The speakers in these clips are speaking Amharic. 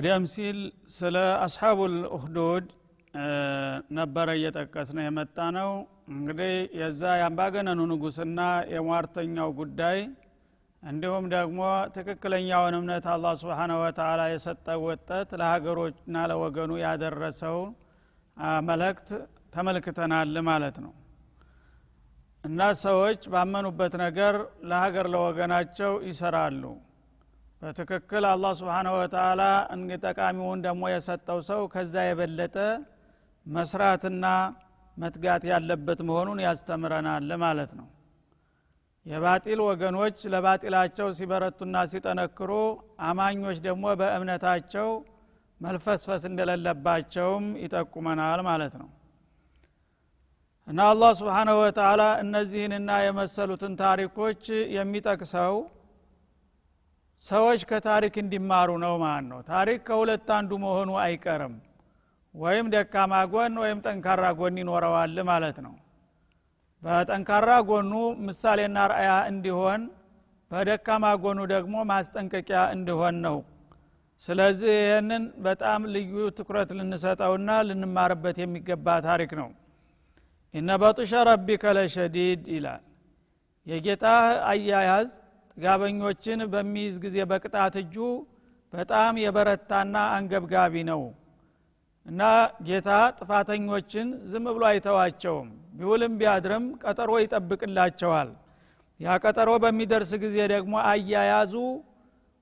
ቀደም ሲል ስለ አስሓቡል ኡክዱድ ነበረ እየጠቀስ ነው የመጣ ነው እንግዲህ የዛ የአምባገነኑ ንጉስና የሟርተኛው ጉዳይ እንዲሁም ደግሞ ትክክለኛውን እምነት አላህ ስብሓነ ወተላ የሰጠው ወጠት ለሀገሮችና ለወገኑ ያደረሰው መልእክት ተመልክተናል ማለት ነው። እና ሰዎች ባመኑበት ነገር ለሀገር ለወገናቸው ይሰራሉ በትክክል አላህ ስብሓነሁ ወተላ ጠቃሚውን ደግሞ የሰጠው ሰው ከዛ የበለጠ መስራትና መትጋት ያለበት መሆኑን ያስተምረናል ማለት ነው። የባጢል ወገኖች ለባጢላቸው ሲበረቱና ሲጠነክሩ አማኞች ደግሞ በእምነታቸው መልፈስፈስ እንደሌለባቸውም ይጠቁመናል ማለት ነው። እና አላህ ስብሓነሁ ወተላ እነዚህንና የመሰሉትን ታሪኮች የሚጠቅሰው ሰዎች ከታሪክ እንዲማሩ ነው ማለት ነው ታሪክ ከሁለት አንዱ መሆኑ አይቀርም። ወይም ደካማ ጎን ወይም ጠንካራ ጎን ይኖረዋል ማለት ነው። በጠንካራ ጎኑ ምሳሌና ራእያ እንዲሆን በደካማ ጎኑ ደግሞ ማስጠንቀቂያ እንዲሆን ነው። ስለዚህ ይህንን በጣም ልዩ ትኩረት ልንሰጠውና ልንማርበት የሚገባ ታሪክ ነው። ኢነ በጡሸ ረቢከ ለሸዲድ ይላል። የጌታ አያያዝ ጥጋበኞችን በሚይዝ ጊዜ በቅጣት እጁ በጣም የበረታና አንገብጋቢ ነው። እና ጌታ ጥፋተኞችን ዝም ብሎ አይተዋቸውም። ቢውልም ቢያድርም ቀጠሮ ይጠብቅላቸዋል። ያ ቀጠሮ በሚደርስ ጊዜ ደግሞ አያያዙ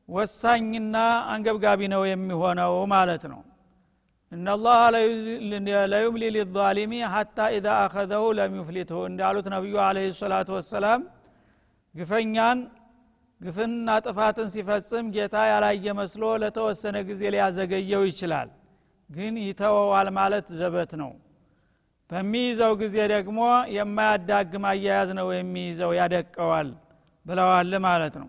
ወሳኝና አንገብጋቢ ነው የሚሆነው ማለት ነው። እናላህ ለዩምሊ ሊዛሊሚ ሐታ ኢዛ አኸዘሁ ለም ዩፍሊትሁ እንዳሉት ነቢዩ አለ ሰላቱ ወሰላም ግፈኛን ግፍንና ጥፋትን ሲፈጽም ጌታ ያላየ መስሎ ለተወሰነ ጊዜ ሊያዘገየው ይችላል። ግን ይተወዋል ማለት ዘበት ነው። በሚይዘው ጊዜ ደግሞ የማያዳግም አያያዝ ነው የሚይዘው ያደቀዋል ብለዋል ማለት ነው።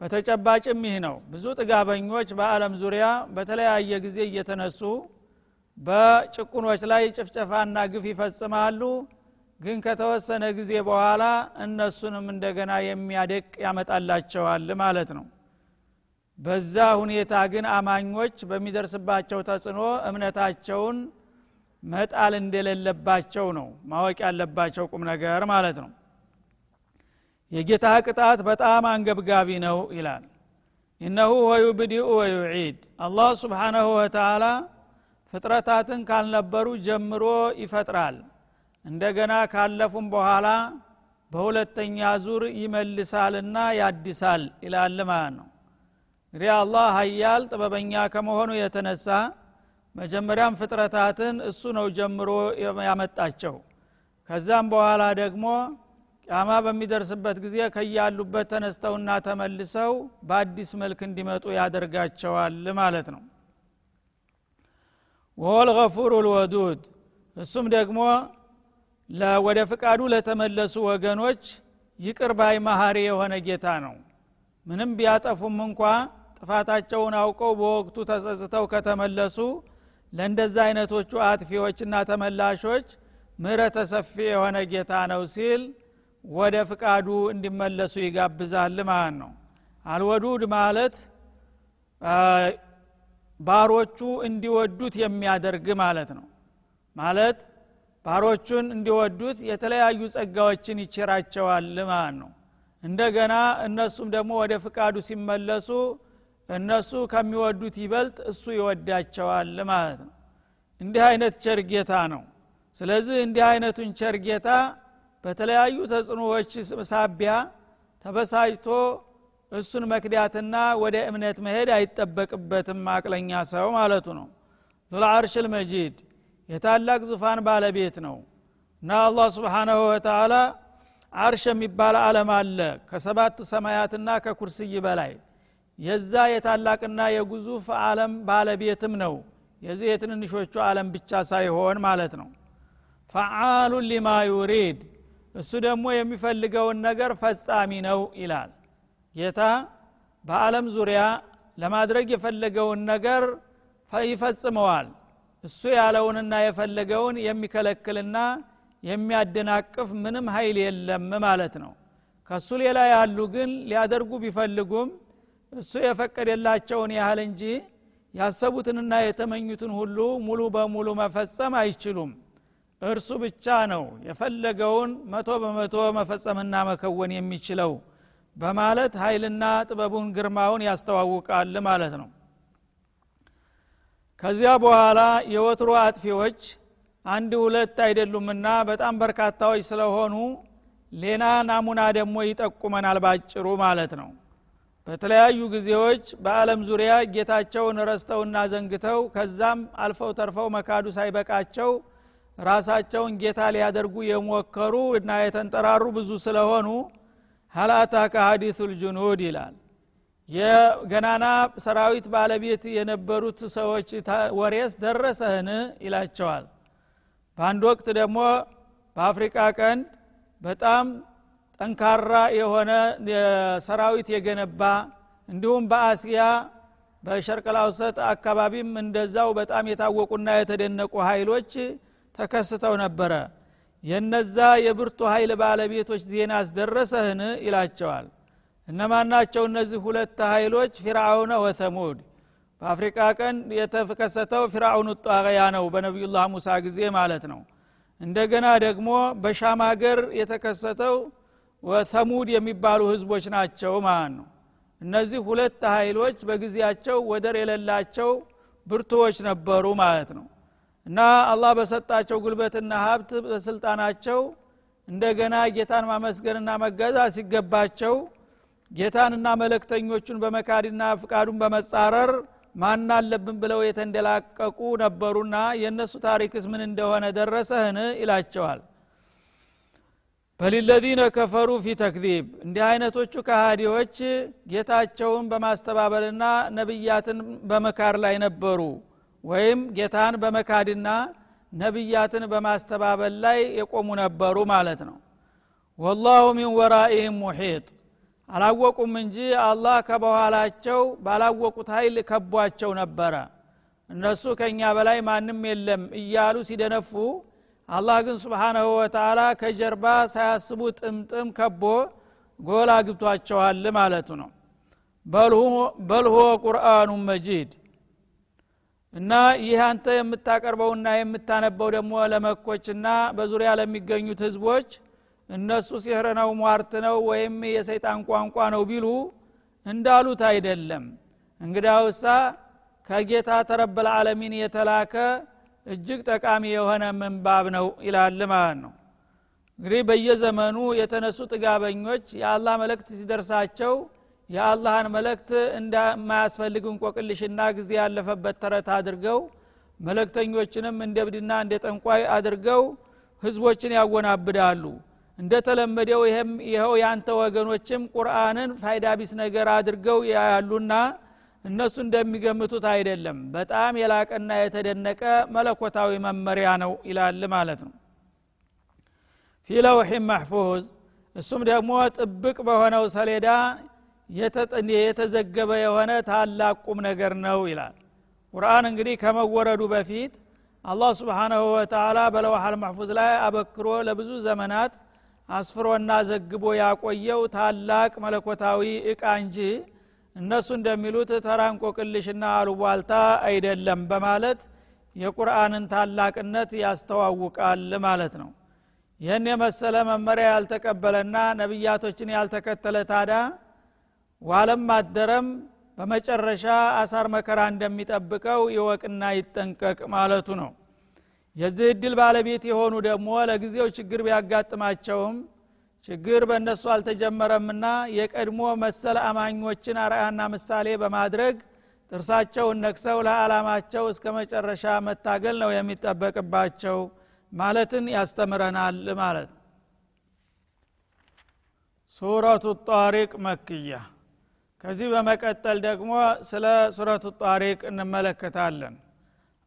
በተጨባጭም ይህ ነው። ብዙ ጥጋበኞች በአለም ዙሪያ በተለያየ ጊዜ እየተነሱ በጭቁኖች ላይ ጭፍጨፋና ግፍ ይፈጽማሉ ግን ከተወሰነ ጊዜ በኋላ እነሱንም እንደገና የሚያደቅ ያመጣላቸዋል ማለት ነው። በዛ ሁኔታ ግን አማኞች በሚደርስባቸው ተጽዕኖ እምነታቸውን መጣል እንደሌለባቸው ነው ማወቅ ያለባቸው ቁም ነገር ማለት ነው። የጌታ ቅጣት በጣም አንገብጋቢ ነው ይላል። ኢነሁ ወዩብዲኡ ወዩዒድ አላህ ስብሓናሁ ወተላ ፍጥረታትን ካልነበሩ ጀምሮ ይፈጥራል እንደገና ካለፉም በኋላ በሁለተኛ ዙር ይመልሳልና ያድሳል ይላል ማለት ነው። እንግዲህ አላህ ሀያል ጥበበኛ ከመሆኑ የተነሳ መጀመሪያም ፍጥረታትን እሱ ነው ጀምሮ ያመጣቸው። ከዛም በኋላ ደግሞ ቃማ በሚደርስበት ጊዜ ከያሉበት ተነስተውና ተመልሰው በአዲስ መልክ እንዲመጡ ያደርጋቸዋል ማለት ነው። ወሆል ገፉሩ ልወዱድ እሱም ደግሞ ወደ ፍቃዱ ለተመለሱ ወገኖች ይቅር ማሀሪ የሆነ ጌታ ነው። ምንም ቢያጠፉም እንኳ ጥፋታቸውን አውቀው በወቅቱ ተጸጽተው ከተመለሱ ለእንደዛ አይነቶቹ አጥፊዎችና ተመላሾች ምህረተ ሰፊ የሆነ ጌታ ነው ሲል ወደ ፍቃዱ እንዲመለሱ ይጋብዛል ማለት ነው። አልወዱድ ማለት ባሮቹ እንዲወዱት የሚያደርግ ማለት ነው። ማለት ባሮቹን እንዲወዱት የተለያዩ ጸጋዎችን ይችራቸዋል ማለት ነው። እንደገና እነሱም ደግሞ ወደ ፍቃዱ ሲመለሱ እነሱ ከሚወዱት ይበልጥ እሱ ይወዳቸዋል ማለት ነው። እንዲህ አይነት ቸር ጌታ ነው። ስለዚህ እንዲህ አይነቱን ቸር ጌታ በተለያዩ ተጽዕኖዎች ሳቢያ ተበሳጭቶ እሱን መክዳትና ወደ እምነት መሄድ አይጠበቅበትም አቅለኛ ሰው ማለቱ ነው። ዙልአርሽ ልመጂድ የታላቅ ዙፋን ባለቤት ነው። እና አላህ ስብሓናሁ ወተላ አርሽ የሚባል አለም አለ። ከሰባቱ ሰማያትና ከኩርስይ በላይ። የዛ የታላቅና የግዙፍ አለም ባለቤትም ነው። የዚህ የትንንሾቹ አለም ብቻ ሳይሆን ማለት ነው። ፈዓሉን ሊማ ዩሪድ። እሱ ደግሞ የሚፈልገውን ነገር ፈጻሚ ነው ይላል። ጌታ በአለም ዙሪያ ለማድረግ የፈለገውን ነገር ይፈጽመዋል እሱ ያለውንና የፈለገውን የሚከለክልና የሚያደናቅፍ ምንም ኃይል የለም ማለት ነው። ከሱ ሌላ ያሉ ግን ሊያደርጉ ቢፈልጉም እሱ የፈቀደላቸውን ያህል እንጂ ያሰቡትንና የተመኙትን ሁሉ ሙሉ በሙሉ መፈጸም አይችሉም። እርሱ ብቻ ነው የፈለገውን መቶ በመቶ መፈጸምና መከወን የሚችለው በማለት ኃይልና ጥበቡን ግርማውን ያስተዋውቃል ማለት ነው ከዚያ በኋላ የወትሮ አጥፊዎች አንድ ሁለት አይደሉምና በጣም በርካታዎች ስለሆኑ ሌላ ናሙና ደግሞ ይጠቁመናል ባጭሩ ማለት ነው። በተለያዩ ጊዜዎች በአለም ዙሪያ ጌታቸውን ረስተውና ዘንግተው ከዛም አልፈው ተርፈው መካዱ ሳይበቃቸው ራሳቸውን ጌታ ሊያደርጉ የሞከሩ እና የተንጠራሩ ብዙ ስለሆኑ ሀላታከ ሀዲሱ ልጅኑድ ይላል የገናና ሰራዊት ባለቤት የነበሩት ሰዎች ወሬስ ደረሰህን? ይላቸዋል። በአንድ ወቅት ደግሞ በአፍሪቃ ቀንድ በጣም ጠንካራ የሆነ ሰራዊት የገነባ እንዲሁም በአስያ በሸርቀላውሰጥ አካባቢም እንደዛው በጣም የታወቁና የተደነቁ ኃይሎች ተከስተው ነበረ። የነዛ የብርቱ ኃይል ባለቤቶች ዜና አስደረሰህን? ይላቸዋል እነማናቸው እነዚህ ሁለት ኃይሎች? ፊርአውነ ወተሙድ በአፍሪቃ ቀን የተከሰተው ፊርአውን ጧቅያ ነው በነቢዩላህ ሙሳ ጊዜ ማለት ነው። እንደገና ደግሞ በሻም ሀገር የተከሰተው ወተሙድ የሚባሉ ህዝቦች ናቸው ማለት ነው። እነዚህ ሁለት ኃይሎች በጊዜያቸው ወደር የሌላቸው ብርቱዎች ነበሩ ማለት ነው። እና አላህ በሰጣቸው ጉልበትና ሀብት በስልጣናቸው እንደገና ጌታን ማመስገንና መገዛ ሲገባቸው ጌታንና መለክተኞቹን በመካድና ፍቃዱን በመጻረር ማን አለብን ብለው የተንደላቀቁ ነበሩና የእነሱ ታሪክስ ምን እንደሆነ ደረሰህን? ይላቸዋል። በሊለዚነ ከፈሩ ፊ ተክዚብ እንዲህ አይነቶቹ ከሃዲዎች ጌታቸውን በማስተባበልና ነቢያትን በመካድ ላይ ነበሩ። ወይም ጌታን በመካድና ነቢያትን በማስተባበል ላይ የቆሙ ነበሩ ማለት ነው። ወላሁ ሚን ወራኢህም ሙሒጥ አላወቁም እንጂ አላህ ከበኋላቸው ባላወቁት ኃይል ከቧቸው ነበረ። እነሱ ከእኛ በላይ ማንም የለም እያሉ ሲደነፉ አላህ ግን ስብሓናሁ ወተላ ከጀርባ ሳያስቡ ጥምጥም ከቦ ጎላ ግብቷቸዋል ማለቱ ነው። በልሆ ቁርአኑ መጂድ። እና ይህ አንተ የምታቀርበውና የምታነበው ደግሞ ለመኮችና በዙሪያ ለሚገኙት ህዝቦች እነሱ ሲህር ነው ሟርት ነው ወይም የሰይጣን ቋንቋ ነው ቢሉ እንዳሉት አይደለም። እንግዳውሳ ከጌታ ተረበል ዓለሚን የተላከ እጅግ ጠቃሚ የሆነ ምንባብ ነው ይላል ማለት ነው። እንግዲህ በየዘመኑ የተነሱ ጥጋበኞች የአላህ መልእክት ሲደርሳቸው የአላህን መልእክት እንደማያስፈልግ እንቆቅልሽና ጊዜ ያለፈበት ተረት አድርገው መለክተኞችንም እንደ ብድና እንደ ጠንቋይ አድርገው ህዝቦችን ያወናብዳሉ እንደተለመደው ይህም ይኸው ያንተ ወገኖችም ቁርአንን ፋይዳ ቢስ ነገር አድርገው ያሉና እነሱ እንደሚገምቱት አይደለም። በጣም የላቀና የተደነቀ መለኮታዊ መመሪያ ነው ይላል ማለት ነው። ፊ ለውሒን ማሕፉዝ እሱም ደግሞ ጥብቅ በሆነው ሰሌዳ የተዘገበ የሆነ ታላቅ ቁም ነገር ነው ይላል። ቁርአን እንግዲህ ከመወረዱ በፊት አላህ ስብሓናሁ ወተላ በለውሐል ማሕፉዝ ላይ አበክሮ ለብዙ ዘመናት አስፍሮና ዘግቦ ያቆየው ታላቅ መለኮታዊ እቃ እንጂ እነሱ እንደሚሉት ተራ እንቆቅልሽና አሉቧልታ አይደለም በማለት የቁርአንን ታላቅነት ያስተዋውቃል ማለት ነው። ይህን የመሰለ መመሪያ ያልተቀበለና ነቢያቶችን ያልተከተለ ታዳ ዋለም አደረም በመጨረሻ አሳር መከራ እንደሚጠብቀው ይወቅና ይጠንቀቅ ማለቱ ነው የዚህ እድል ባለቤት የሆኑ ደግሞ ለጊዜው ችግር ቢያጋጥማቸውም ችግር በእነሱ አልተጀመረምና የቀድሞ መሰል አማኞችን አርአያና ምሳሌ በማድረግ ጥርሳቸውን ነክሰው ለዓላማቸው እስከ መጨረሻ መታገል ነው የሚጠበቅባቸው ማለትን ያስተምረናል ማለት ሱረቱ ጣሪቅ መክያ። ከዚህ በመቀጠል ደግሞ ስለ ሱረቱ ጣሪቅ እንመለከታለን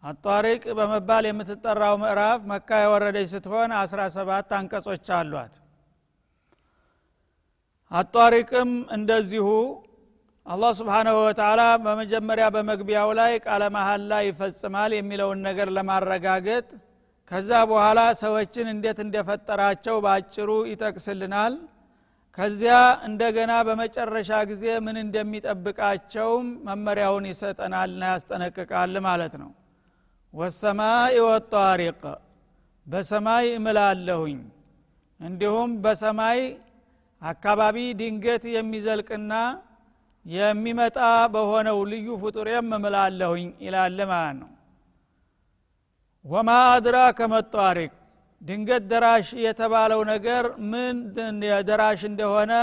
አጣሪቅ በመባል የምትጠራው ምዕራፍ መካ የወረደች ስትሆን 17 አንቀጾች አሏት። አጣሪቅም እንደዚሁ አላህ ስብሓናሁ ወተላ በመጀመሪያ በመግቢያው ላይ ቃለ መሀላ ይፈጽማል የሚለውን ነገር ለማረጋገጥ ከዛ በኋላ ሰዎችን እንዴት እንደፈጠራቸው በአጭሩ ይጠቅስልናል። ከዚያ እንደገና በመጨረሻ ጊዜ ምን እንደሚጠብቃቸውም መመሪያውን ይሰጠናልና ያስጠነቅቃል ማለት ነው ወሰማይ ወጣሪቅ በሰማይ እምላለሁኝ። እንዲሁም በሰማይ አካባቢ ድንገት የሚዘልቅና የሚመጣ በሆነው ልዩ ፍጡሬም እምላለሁኝ ይላል ማለት ነው። ወማ አድራ ከመጧሪቅ ድንገት ደራሽ የተባለው ነገር ምን ደራሽ እንደሆነ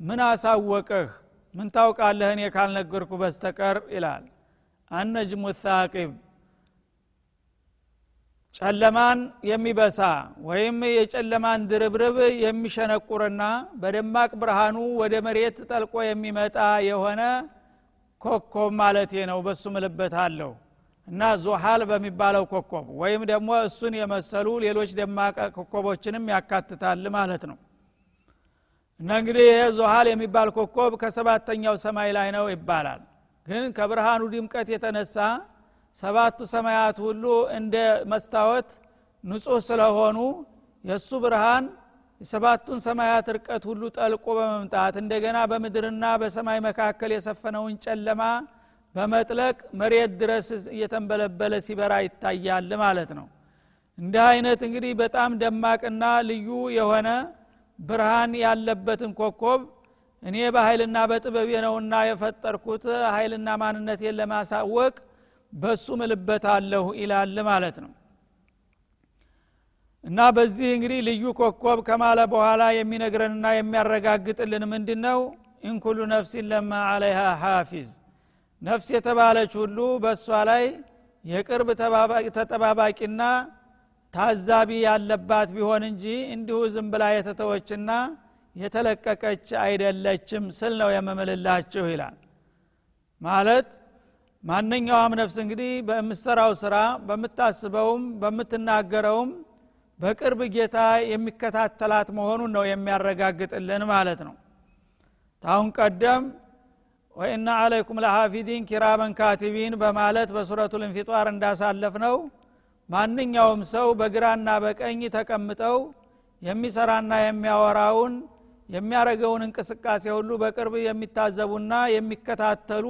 ምን አሳወቅህ? ምን ታውቃለህ? እኔ ካልነገርኩ በስተቀር ይላል። አነጅሙ ታቂብ ጨለማን የሚበሳ ወይም የጨለማን ድርብርብ የሚሸነቁርና በደማቅ ብርሃኑ ወደ መሬት ጠልቆ የሚመጣ የሆነ ኮኮብ ማለቴ ነው። በሱ ምልበት አለሁ እና ዙሃል በሚባለው ኮኮብ ወይም ደግሞ እሱን የመሰሉ ሌሎች ደማቅ ኮኮቦችንም ያካትታል ማለት ነው። እና እንግዲህ ይሄ ዙሃል የሚባል ኮኮብ ከሰባተኛው ሰማይ ላይ ነው ይባላል። ግን ከብርሃኑ ድምቀት የተነሳ ሰባቱ ሰማያት ሁሉ እንደ መስታወት ንጹህ ስለሆኑ የእሱ ብርሃን የሰባቱን ሰማያት ርቀት ሁሉ ጠልቆ በመምጣት እንደገና በምድርና በሰማይ መካከል የሰፈነውን ጨለማ በመጥለቅ መሬት ድረስ እየተንበለበለ ሲበራ ይታያል ማለት ነው። እንዲህ አይነት እንግዲህ በጣም ደማቅና ልዩ የሆነ ብርሃን ያለበትን ኮኮብ እኔ በኃይልና በጥበብ ነውና የፈጠርኩት ኃይልና ማንነቴን ለማሳወቅ በሱ ምልበት አለሁ ይላል ማለት ነው። እና በዚህ እንግዲህ ልዩ ኮኮብ ከማለ በኋላ የሚነግረንና የሚያረጋግጥልን ምንድ ነው ኢንኩሉ ነፍሲን ለማ አለይሃ ሓፊዝ። ነፍስ የተባለች ሁሉ በእሷ ላይ የቅርብ ተጠባባቂና ታዛቢ ያለባት ቢሆን እንጂ እንዲሁ ዝም ብላ የተተወችና የተለቀቀች አይደለችም ስል ነው የምምልላችሁ ይላል። ማለት ማንኛውም ነፍስ እንግዲህ በምሰራው ስራ በምታስበውም በምትናገረውም በቅርብ ጌታ የሚከታተላት መሆኑን ነው የሚያረጋግጥልን ማለት ነው። ታሁን ቀደም ወኢና አለይኩም ለሐፊዲን ኪራመን ካቲቢን በማለት በሱረቱ ልንፊጧር እንዳሳለፍ ነው ማንኛውም ሰው በግራና በቀኝ ተቀምጠው የሚሰራና የሚያወራውን የሚያረገውን እንቅስቃሴ ሁሉ በቅርብ የሚታዘቡና የሚከታተሉ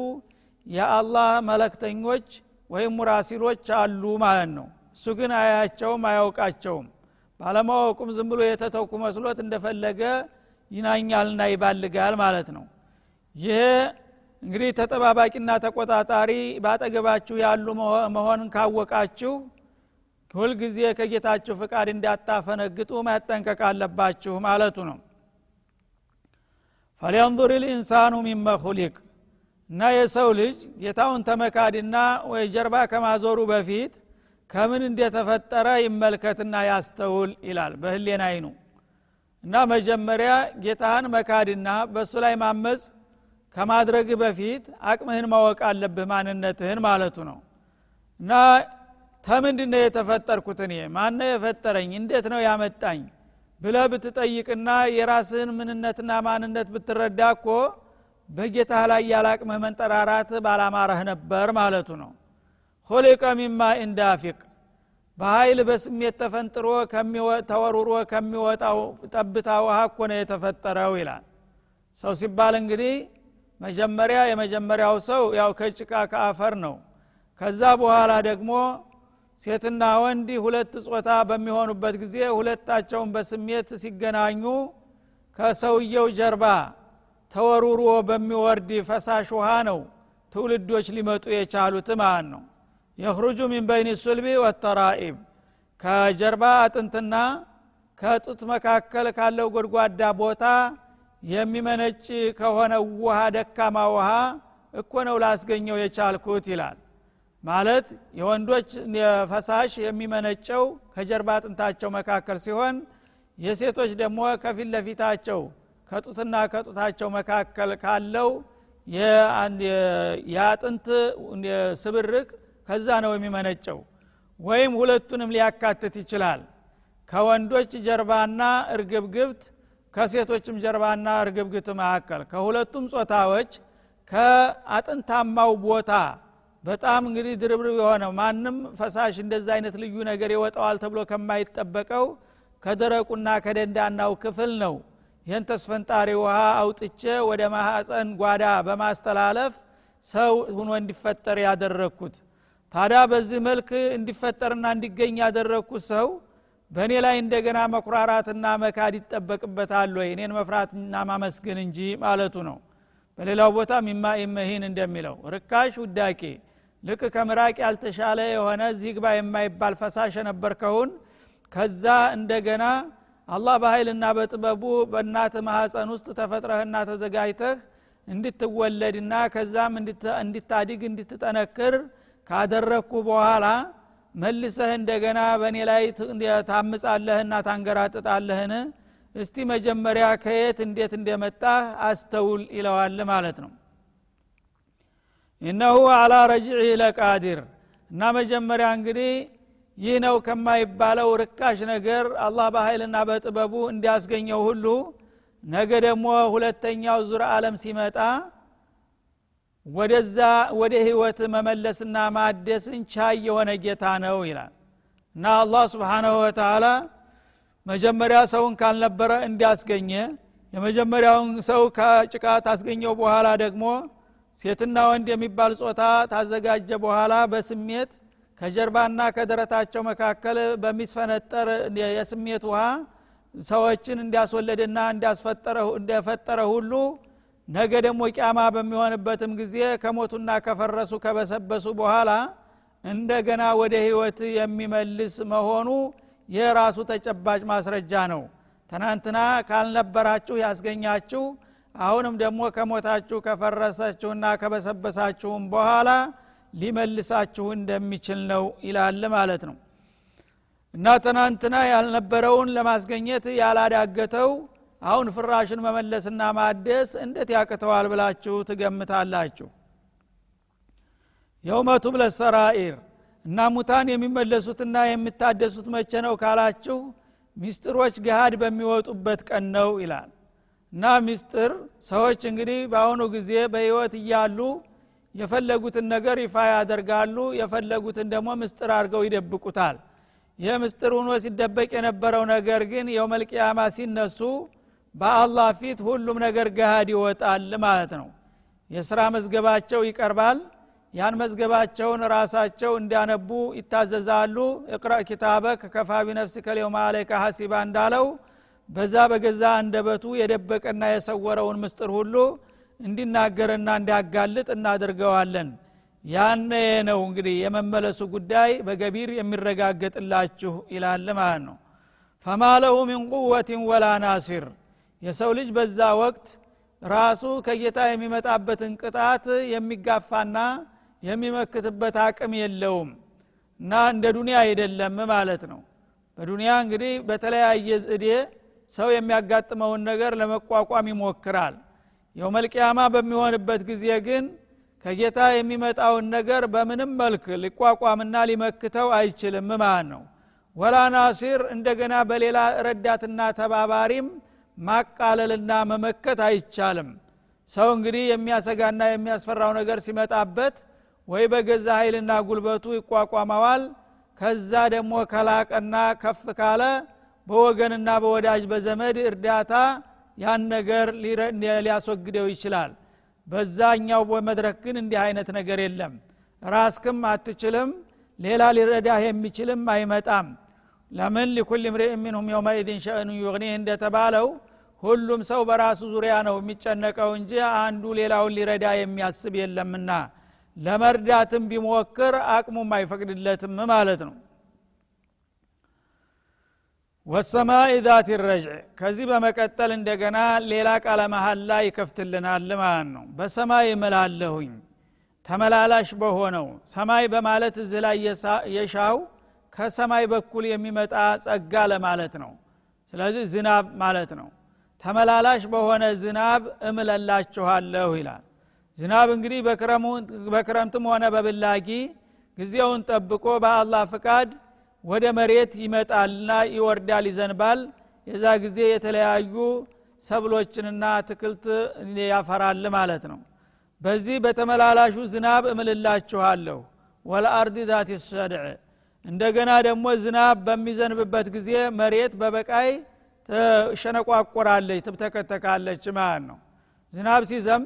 የአላህ መለክተኞች ወይም ሙራሲሎች አሉ ማለት ነው። እሱ ግን አያቸውም አያውቃቸውም። ባለማወቁም ዝም ብሎ የተተውኩ መስሎት እንደፈለገ ይናኛልና ይባልጋል ማለት ነው። ይሄ እንግዲህ ተጠባባቂና ተቆጣጣሪ ባጠገባችሁ ያሉ መሆንን ካወቃችሁ ሁልጊዜ ከጌታችሁ ፍቃድ እንዳታፈነግጡ መጠንቀቅ አለባችሁ ማለቱ ነው። ፈልየንظር ልኢንሳኑ ሚመ ሁሊቅ እና የሰው ልጅ ጌታውን ተመካድና ወይ ጀርባ ከማዞሩ በፊት ከምን እንደተፈጠረ ይመልከትና ያስተውል ይላል በህሌን አይኑ። እና መጀመሪያ ጌታህን መካድና በእሱ ላይ ማመፅ ከማድረግ በፊት አቅምህን ማወቅ አለብህ ማንነትህን ማለቱ ነው። እና ተምንድ ነው የተፈጠርኩት እኔ? ማነ የፈጠረኝ? እንዴት ነው ያመጣኝ? ብለ ብትጠይቅና የራስህን ምንነትና ማንነት ብትረዳ እኮ በጌታ ላይ ያላቅምህ መንጠራራት ባላማረህ ነበር ማለቱ ነው። ሁሊቀ ሚማ ኢንዳፊቅ በኃይል በስሜት ተፈንጥሮ ተወሩሮ ከሚወጣው ጠብታ ውሃ እኮ ነው የተፈጠረው ይላል። ሰው ሲባል እንግዲህ መጀመሪያ የመጀመሪያው ሰው ያው ከጭቃ ከአፈር ነው። ከዛ በኋላ ደግሞ ሴትና ወንድ ሁለት ጾታ በሚሆኑበት ጊዜ ሁለታቸውን በስሜት ሲገናኙ ከሰውየው ጀርባ ተወሩሮ በሚወርድ ፈሳሽ ውሃ ነው። ትውልዶች ሊመጡ የቻሉት ማለት ነው? የኽሩጁ ሚን በይን ሱልቢ ወተራኢብ። ከጀርባ አጥንትና ከጡት መካከል ካለው ጎድጓዳ ቦታ የሚመነጭ ከሆነ ውሃ ደካማ ውሃ እኮ ነው ላስገኘው የቻልኩት ይላል። ማለት የወንዶች ፈሳሽ የሚመነጨው ከጀርባ አጥንታቸው መካከል ሲሆን የሴቶች ደግሞ ከፊት ለፊታቸው ከጡትና ከጡታቸው መካከል ካለው የአጥንት ስብርቅ ከዛ ነው የሚመነጨው። ወይም ሁለቱንም ሊያካትት ይችላል። ከወንዶች ጀርባና እርግብግብት ከሴቶችም ጀርባና እርግብግብት መካከል። ከሁለቱም ጾታዎች ከአጥንታማው ቦታ በጣም እንግዲህ ድርብርብ የሆነ ማንም ፈሳሽ እንደዛ አይነት ልዩ ነገር ይወጣዋል ተብሎ ከማይጠበቀው ከደረቁና ከደንዳናው ክፍል ነው ይህን ተስፈንጣሪ ውሃ አውጥቼ ወደ ማሐፀን ጓዳ በማስተላለፍ ሰው ሁኖ እንዲፈጠር ያደረግኩት። ታዲያ በዚህ መልክ እንዲፈጠርና እንዲገኝ ያደረግኩት ሰው በእኔ ላይ እንደገና መኩራራትና መካድ ይጠበቅበታል ወይ? እኔን መፍራትና ማመስገን እንጂ ማለቱ ነው። በሌላው ቦታ ሚማ ኢመሂን እንደሚለው ርካሽ ውዳቄ ልክ ከምራቅ ያልተሻለ የሆነ ዚግባ የማይባል ፈሳሽ የነበርከውን ከዛ እንደገና አላህ በኃይልና በጥበቡ በእናት ማሐፀን ውስጥ ተፈጥረህና ተዘጋጅተህ እንድትወለድና ከዛም እንድታድግ እንድትጠነክር ካደረግኩ በኋላ መልሰህ እንደገና በእኔ ላይ ታምጻለህና ታንገራጥጣለህን? እስቲ መጀመሪያ ከየት እንዴት እንደመጣህ አስተውል ይለዋል ማለት ነው። እነሁ አላ ረጅዒ ለቃዲር። እና መጀመሪያ እንግዲህ ይህ ነው ከማይባለው ርካሽ ነገር አላህ በኃይልና በጥበቡ እንዲያስገኘው ሁሉ። ነገ ደግሞ ሁለተኛው ዙር አለም ሲመጣ ወደዛ ወደ ህይወት መመለስና ማደስን ቻይ የሆነ ጌታ ነው ይላል። እና አላህ ስብሓናሁ ወተላ መጀመሪያ ሰውን ካልነበረ እንዲያስገኘ የመጀመሪያውን ሰው ከጭቃ ታስገኘው በኋላ ደግሞ ሴትና ወንድ የሚባል ጾታ ታዘጋጀ በኋላ በስሜት ከጀርባና ከደረታቸው መካከል በሚፈነጠር የስሜት ውሃ ሰዎችን እንዲያስወለድና እንደፈጠረ ሁሉ ነገ ደግሞ ቂያማ በሚሆንበትም ጊዜ ከሞቱና ከፈረሱ ከበሰበሱ በኋላ እንደገና ወደ ህይወት የሚመልስ መሆኑ የራሱ ተጨባጭ ማስረጃ ነው። ትናንትና ካልነበራችሁ ያስገኛችሁ አሁንም ደግሞ ከሞታችሁ ከፈረሰችሁና ከበሰበሳችሁም በኋላ ሊመልሳችሁ እንደሚችል ነው ይላል ማለት ነው። እና ትናንትና ያልነበረውን ለማስገኘት ያላዳገተው አሁን ፍራሽን መመለስና ማደስ እንዴት ያቅተዋል ብላችሁ ትገምታላችሁ? የውመቱ ብለሰራኢር እና ሙታን የሚመለሱትና የሚታደሱት መቼ ነው ካላችሁ ሚስጥሮች ገሃድ በሚወጡበት ቀን ነው ይላል። እና ሚስጥር ሰዎች እንግዲህ በአሁኑ ጊዜ በህይወት እያሉ የፈለጉትን ነገር ይፋ ያደርጋሉ የፈለጉትን ደግሞ ምስጥር አድርገው ይደብቁታል። ይህ ምስጥር ሆኖ ሲደበቅ የነበረው ነገር ግን የውመልቅያማ ሲነሱ በአላህ ፊት ሁሉም ነገር ገሃድ ይወጣል ማለት ነው። የስራ መዝገባቸው ይቀርባል። ያን መዝገባቸውን ራሳቸው እንዲያነቡ ይታዘዛሉ። እቅራ ኪታበክ ከፋ ቢነፍሲከ ልየውመ አለይከ ሀሲባ እንዳለው በዛ በገዛ አንደበቱ የደበቀና የሰወረውን ምስጥር ሁሉ እንዲናገርና እንዲያጋልጥ እናደርገዋለን። ያነ ነው እንግዲህ የመመለሱ ጉዳይ በገቢር የሚረጋገጥላችሁ ይላል ማለት ነው። ፈማ ለሁ ሚን ቁወትን ወላ ናሲር። የሰው ልጅ በዛ ወቅት ራሱ ከጌታ የሚመጣበትን ቅጣት የሚጋፋና የሚመክትበት አቅም የለውም እና እንደ ዱንያ አይደለም ማለት ነው። በዱንያ እንግዲህ በተለያየ እዴ ሰው የሚያጋጥመውን ነገር ለመቋቋም ይሞክራል የውመልቅያማ በሚሆንበት ጊዜ ግን ከጌታ የሚመጣውን ነገር በምንም መልክ ሊቋቋምና ሊመክተው አይችልም። ማለት ነው ወላ ናሲር እንደገና በሌላ ረዳትና ተባባሪም ማቃለልና መመከት አይቻልም። ሰው እንግዲህ የሚያሰጋና የሚያስፈራው ነገር ሲመጣበት ወይ በገዛ ኃይልና ጉልበቱ ይቋቋመዋል ከዛ ደግሞ ከላቀና ከፍ ካለ በወገንና በወዳጅ በዘመድ እርዳታ ያን ነገር ሊያስወግደው ይችላል። በዛኛው በመድረክ ግን እንዲህ አይነት ነገር የለም። ራስክም አትችልም ሌላ ሊረዳህ የሚችልም አይመጣም። ለምን ሊኩል ምርእ ሚንሁም የውመኢድን ሸእኑ ዩግኒህ እንደተባለው ሁሉም ሰው በራሱ ዙሪያ ነው የሚጨነቀው እንጂ አንዱ ሌላውን ሊረዳ የሚያስብ የለምና። ለመርዳትም ቢሞክር አቅሙም አይፈቅድለትም ማለት ነው ወሰማኢ ዛት ረጅዕ ከዚህ በመቀጠል እንደገና ሌላ ቃለ መሀላ ይከፍትልናል ማለት ነው። በሰማይ እምላለሁኝ ተመላላሽ በሆነው ሰማይ በማለት እዚህ ላይ የሻው ከሰማይ በኩል የሚመጣ ጸጋ ለማለት ነው። ስለዚህ ዝናብ ማለት ነው። ተመላላሽ በሆነ ዝናብ እምለላችኋለሁ ይላል። ዝናብ እንግዲህ በክረምትም ሆነ በብላጊ ጊዜውን ጠብቆ በአላህ ፍቃድ ወደ መሬት ይመጣልና ይወርዳል ይዘንባል። የዛ ጊዜ የተለያዩ ሰብሎችንና አትክልት ያፈራል ማለት ነው። በዚህ በተመላላሹ ዝናብ እምልላችኋለሁ። ወለአርድ ዛት ሰድዕ። እንደገና ደግሞ ዝናብ በሚዘንብበት ጊዜ መሬት በበቃይ ትሸነቋቆራለች ትብተከተካለች ማለት ነው። ዝናብ ሲዘም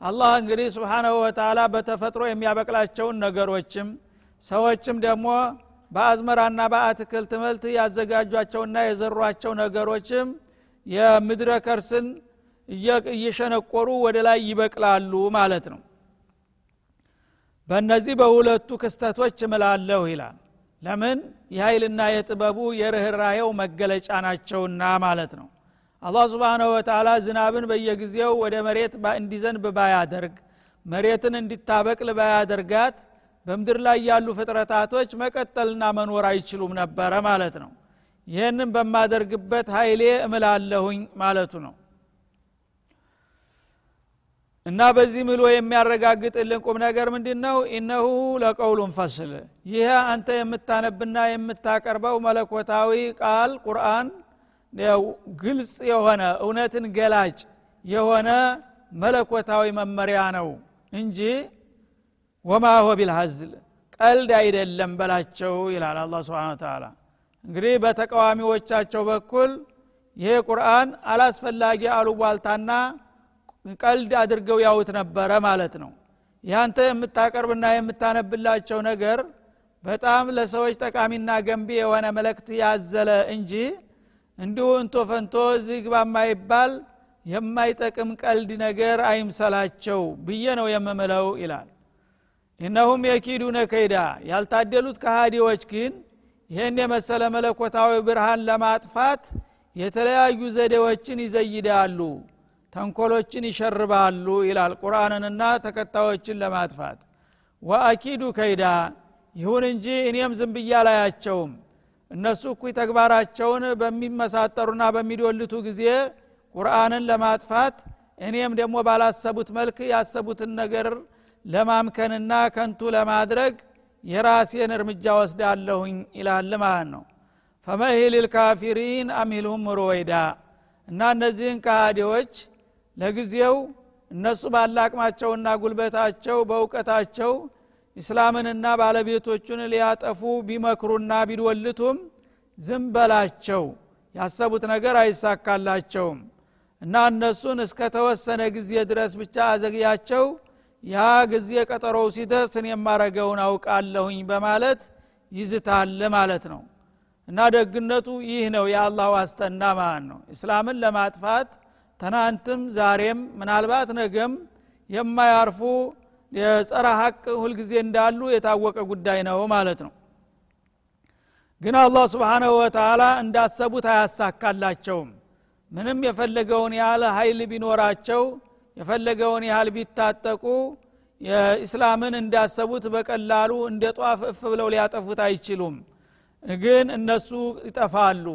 አላህ እንግዲህ ስብሓናሁ ወተላ በተፈጥሮ የሚያበቅላቸውን ነገሮችም ሰዎችም ደግሞ በአዝመራና በአትክልት መልት ያዘጋጇቸውና የዘሯቸው ነገሮችም የምድረ ከርስን እየሸነቆሩ ወደ ላይ ይበቅላሉ ማለት ነው። በእነዚህ በሁለቱ ክስተቶች እምላለሁ ይላል። ለምን? የኃይልና የጥበቡ የርኅራሄው መገለጫ ናቸውና ማለት ነው። አላህ ስብንሁ ወተላ ዝናብን በየጊዜው ወደ መሬት እንዲዘንብ ባያደርግ መሬትን እንዲታበቅል ባያደርጋት በምድር ላይ ያሉ ፍጥረታቶች መቀጠልና መኖር አይችሉም ነበረ ማለት ነው። ይህንም በማደርግበት ኃይሌ እምላለሁኝ ማለቱ ነው። እና በዚህ ምሎ የሚያረጋግጥልን ቁም ነገር ምንድ ነው ኢነሁ ለቀውሉን ፈስል። ይህ አንተ የምታነብና የምታቀርበው መለኮታዊ ቃል ቁርአን ግልጽ የሆነ እውነትን ገላጭ የሆነ መለኮታዊ መመሪያ ነው እንጂ ወማ ሆ ቢልሀዝል ቀልድ አይደለም በላቸው ይላል አላ ስብን ተላ እንግዲህ በተቃዋሚዎቻቸው በኩል ይሄ ቁርአን አላስፈላጊ አሉቧልታና ቀልድ አድርገው ያውት ነበረ ማለት ነው። ያንተ የምታቀርብና የምታነብላቸው ነገር በጣም ለሰዎች ጠቃሚና ገንቢ የሆነ መልእክት ያዘለ እንጂ እንዲሁ እንቶ ፈንቶ ግባ የማይባል የማይጠቅም ቀልድ ነገር አይምሰላቸው ብዬ ነው የምምለው ይላል እነሁም የኪዱነ ከይዳ። ያልታደሉት ከሃዲዎች ግን ይህን የመሰለ መለኮታዊ ብርሃን ለማጥፋት የተለያዩ ዘዴዎችን ይዘይዳሉ ተንኮሎችን ይሸርባሉ ይላል ቁርአንንና ተከታዮችን ለማጥፋት። ወአኪዱ ከይዳ። ይሁን እንጂ እኔም ዝም ብያ ላያቸውም እነሱ እኩይ ተግባራቸውን በሚመሳጠሩና በሚዶልቱ ጊዜ ቁርአንን ለማጥፋት እኔም ደግሞ ባላሰቡት መልክ ያሰቡትን ነገር ለማምከንና ከንቱ ለማድረግ የራሴን እርምጃ ወስዳለሁኝ ይላል ማለት ነው። ፈመሂል ልካፊሪን አሚልሁም ሩወይዳ እና እነዚህን ካሃዲዎች ለጊዜው እነሱ ባለ አቅማቸውና ጉልበታቸው በእውቀታቸው ኢስላምንና ባለቤቶቹን ሊያጠፉ ቢመክሩና ቢድወልቱም ዝም በላቸው ያሰቡት ነገር አይሳካላቸውም። እና እነሱን እስከ ተወሰነ ጊዜ ድረስ ብቻ አዘግያቸው ያ ጊዜ ቀጠሮው ሲደርስ እኔ የማረገውን አውቃለሁኝ በማለት ይዝታል ማለት ነው። እና ደግነቱ ይህ ነው። የአላህ ዋስተና ማለት ነው። እስላምን ለማጥፋት ትናንትም ዛሬም ምናልባት ነገም የማያርፉ የጸረ ሀቅ ሁልጊዜ እንዳሉ የታወቀ ጉዳይ ነው ማለት ነው። ግን አላህ ስብሓናሁ ወተላ እንዳሰቡት አያሳካላቸውም። ምንም የፈለገውን ያህል ሀይል ቢኖራቸው የፈለገውን ያህል ቢታጠቁ የእስላምን እንዳሰቡት በቀላሉ እንደ ጧፍ እፍ ብለው ሊያጠፉት አይችሉም። ግን እነሱ ይጠፋሉ።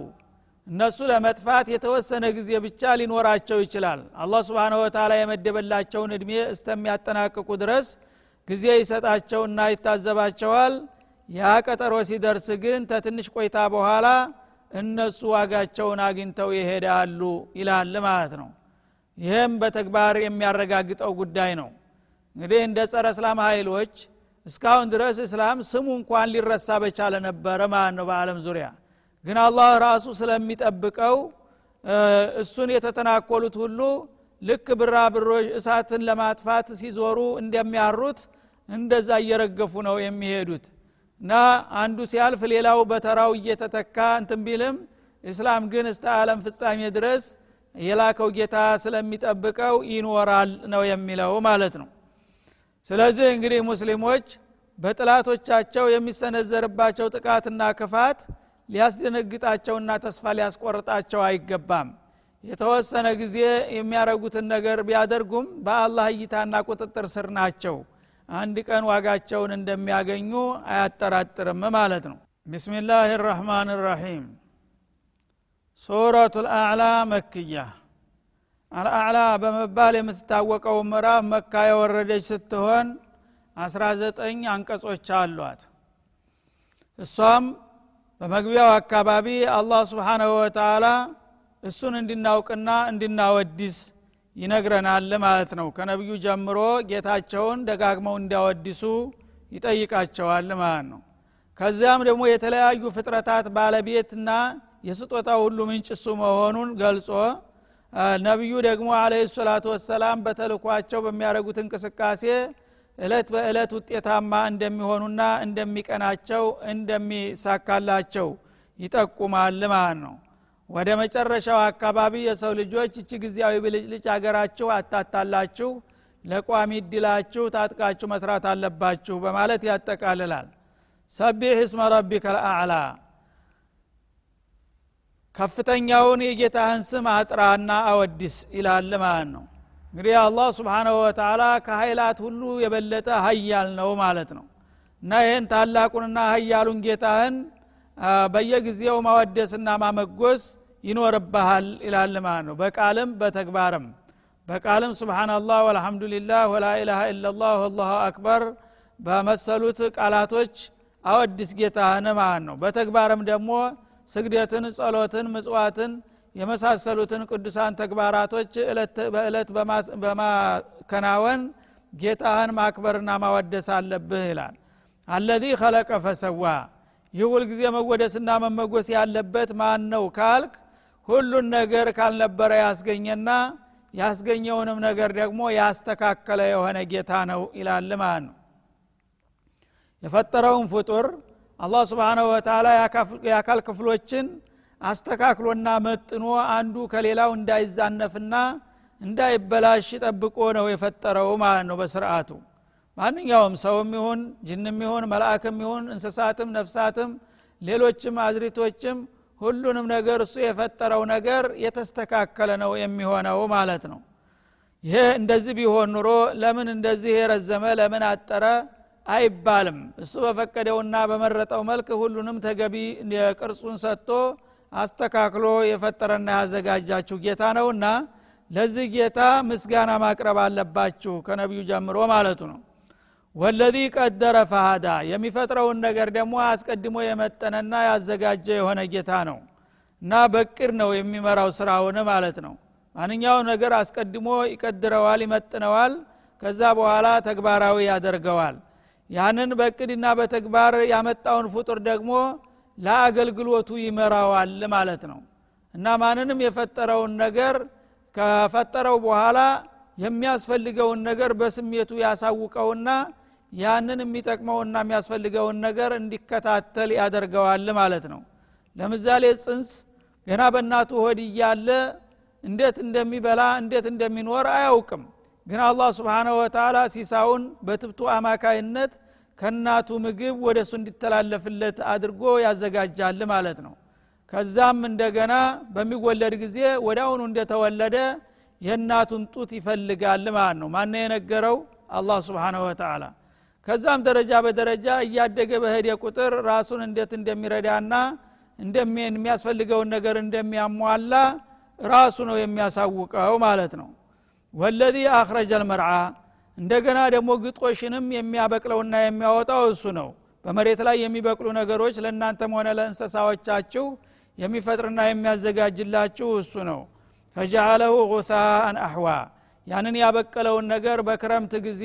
እነሱ ለመጥፋት የተወሰነ ጊዜ ብቻ ሊኖራቸው ይችላል። አላህ ስብን ወተላ የመደበላቸውን እድሜ እስተሚያጠናቅቁ ድረስ ጊዜ ይሰጣቸውና ይታዘባቸዋል። ያ ቀጠሮ ሲደርስ ግን ተትንሽ ቆይታ በኋላ እነሱ ዋጋቸውን አግኝተው ይሄዳሉ ይላል ማለት ነው ይህም በተግባር የሚያረጋግጠው ጉዳይ ነው። እንግዲህ እንደ ጸረ እስላም ኃይሎች እስካሁን ድረስ እስላም ስሙ እንኳን ሊረሳ በቻለ ነበረ ማለት ነው በአለም ዙሪያ። ግን አላህ ራሱ ስለሚጠብቀው እሱን የተተናኮሉት ሁሉ ልክ ብራ ብሮች እሳትን ለማጥፋት ሲዞሩ እንደሚያሩት እንደዛ እየረገፉ ነው የሚሄዱት። እና አንዱ ሲያልፍ ሌላው በተራው እየተተካ እንትን ቢልም እስላም ግን እስተ አለም ፍጻሜ ድረስ የላከው ጌታ ስለሚጠብቀው ይኖራል ነው የሚለው ማለት ነው። ስለዚህ እንግዲህ ሙስሊሞች በጥላቶቻቸው የሚሰነዘርባቸው ጥቃትና ክፋት ሊያስደነግጣቸውና ተስፋ ሊያስቆርጣቸው አይገባም። የተወሰነ ጊዜ የሚያረጉትን ነገር ቢያደርጉም በአላህ እይታና ቁጥጥር ስር ናቸው። አንድ ቀን ዋጋቸውን እንደሚያገኙ አያጠራጥርም ማለት ነው። ቢስሚላህ ራህማን ራሒም ሱረቱ ልአዕላ መክያ። አልአዕላ በመባል የምትታወቀው ምዕራፍ መካ የወረደች ስትሆን 19 አንቀጾች አሏት። እሷም በመግቢያው አካባቢ አላህ ስብሓናሁ ወተላ እሱን እንድናውቅና እንድናወድስ ይነግረናል ማለት ነው። ከነቢዩ ጀምሮ ጌታቸውን ደጋግመው እንዲያወድሱ ይጠይቃቸዋል ማለት ነው። ከዚያም ደግሞ የተለያዩ ፍጥረታት ባለቤትና የስጦታ ሁሉ ምንጭ እሱ መሆኑን ገልጾ ነቢዩ ደግሞ አለ ሰላቱ ወሰላም በተልኳቸው በሚያደርጉት እንቅስቃሴ እለት በእለት ውጤታማ እንደሚሆኑና እንደሚቀናቸው እንደሚሳካላቸው ይጠቁማል ማለት ነው። ወደ መጨረሻው አካባቢ የሰው ልጆች እቺ ጊዜያዊ ብልጭልጭ አገራችሁ አታታላችሁ ለቋሚ እድላችሁ ታጥቃችሁ መስራት አለባችሁ በማለት ያጠቃልላል። ሰቢሕ እስመ ረቢከ ልአዕላ ከፍተኛውን የጌታህን ስም አጥራና አወድስ ይላል ማለት ነው። እንግዲህ አላህ ስብሓናሁ ወተላ ከኃይላት ሁሉ የበለጠ ሀያል ነው ማለት ነው። እና ይህን ታላቁንና ሀያሉን ጌታህን በየጊዜው ማወደስና ማመጎስ ይኖርብሃል ይላል ማለት ነው። በቃልም በተግባርም። በቃልም ስብሓናላህ ወልሐምዱሊላህ ወላኢላሃ ኢላላህ ወላሁ አክበር በመሰሉት ቃላቶች አወድስ ጌታህን ማለት ነው። በተግባርም ደግሞ ስግደትን ጸሎትን ምጽዋትን የመሳሰሉትን ቅዱሳን ተግባራቶች በእለት በማከናወን ጌታህን ማክበርና ማወደስ አለብህ ይላል። አለዚ ከለቀ ፈሰዋ። ይህ ሁልጊዜ መወደስና መመጎስ ያለበት ማን ነው ካልክ ሁሉን ነገር ካልነበረ ያስገኘና ያስገኘውንም ነገር ደግሞ ያስተካከለ የሆነ ጌታ ነው ይላል ማለት ነው። የፈጠረውን ፍጡር አላህ ስብሓናሁ ወተላ የአካል ክፍሎችን አስተካክሎና መጥኖ አንዱ ከሌላው እንዳይዛነፍና እንዳይበላሽ ጠብቆ ነው የፈጠረው ማለት ነው በስርአቱ ማንኛውም ሰውም ይሁን ጅንም ይሁን መልአክም ይሁን እንስሳትም ነፍሳትም ሌሎችም አዝሪቶችም ሁሉንም ነገር እሱ የፈጠረው ነገር የተስተካከለ ነው የሚሆነው ማለት ነው። ይሄ እንደዚህ ቢሆን ኑሮ ለምን እንደዚህ የረዘመ ለምን አጠረ አይባልም። እሱ በፈቀደውና በመረጠው መልክ ሁሉንም ተገቢ ቅርጹን ሰጥቶ አስተካክሎ የፈጠረና ያዘጋጃችሁ ጌታ ነውና ለዚህ ጌታ ምስጋና ማቅረብ አለባችሁ ከነቢዩ ጀምሮ ማለቱ ነው። ወለዚ ቀደረ ፈሃዳ የሚፈጥረውን ነገር ደግሞ አስቀድሞ የመጠነና ያዘጋጀ የሆነ ጌታ ነው እና በቅድ ነው የሚመራው ስራውን ማለት ነው። ማንኛውም ነገር አስቀድሞ ይቀድረዋል ይመጥነዋል ከዛ በኋላ ተግባራዊ ያደርገዋል ያንን በእቅድና በተግባር ያመጣውን ፍጡር ደግሞ ለአገልግሎቱ ይመራዋል ማለት ነው። እና ማንንም የፈጠረውን ነገር ከፈጠረው በኋላ የሚያስፈልገውን ነገር በስሜቱ ያሳውቀውና ያንን የሚጠቅመውና የሚያስፈልገውን ነገር እንዲከታተል ያደርገዋል ማለት ነው። ለምሳሌ ጽንስ ገና በእናቱ ሆድ እያለ እንዴት እንደሚበላ እንዴት እንደሚኖር አያውቅም ግን አላህ ስብሓናሁ ወተላ ሲሳውን በትብቱ አማካይነት ከእናቱ ምግብ ወደ እሱ እንዲተላለፍለት አድርጎ ያዘጋጃል ማለት ነው። ከዛም እንደገና በሚወለድ ጊዜ አሁኑ እንደተወለደ የእናቱን ጡት ይፈልጋል ማለት ነው። ማነ የነገረው? አላህ ስብሓናሁ ወተላ ከዛም ደረጃ በደረጃ እያደገ በሄደ ቁጥር ራሱን እንዴት እንደሚረዳና የሚያስፈልገውን ነገር እንደሚያሟላ ራሱ ነው የሚያሳውቀው ማለት ነው ወለዚ አክረጀ ልመርዓ እንደገና ደግሞ ግጦሽንም የሚያበቅለውና የሚያወጣው እሱ ነው። በመሬት ላይ የሚበቅሉ ነገሮች ለእናንተም ሆነ ለእንስሳዎቻችሁ የሚፈጥርና የሚያዘጋጅላችሁ እሱ ነው። ፈጃአለሁ ጉሳአን አህዋ ያንን ያበቀለውን ነገር በክረምት ጊዜ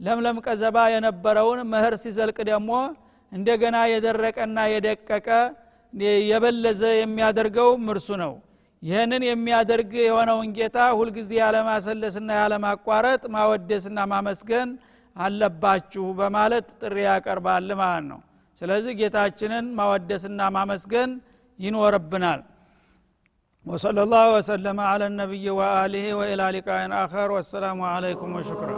ለምለም ቀዘባ የነበረውን መህር ሲዘልቅ ደግሞ እንደገና የደረቀና የደቀቀ የበለዘ የሚያደርገው እርሱ ነው ይህንን የሚያደርግ የሆነውን ጌታ ሁልጊዜ ያለማሰለስና ያለማቋረጥ ማወደስና ማመስገን አለባችሁ በማለት ጥሪ ያቀርባል ማለት ነው ስለዚህ ጌታችንን ማወደስና ማመስገን ይኖርብናል وصلى الله وسلم على النبي وآله وإلى لقاء آخر والسلام عليكم وشكرا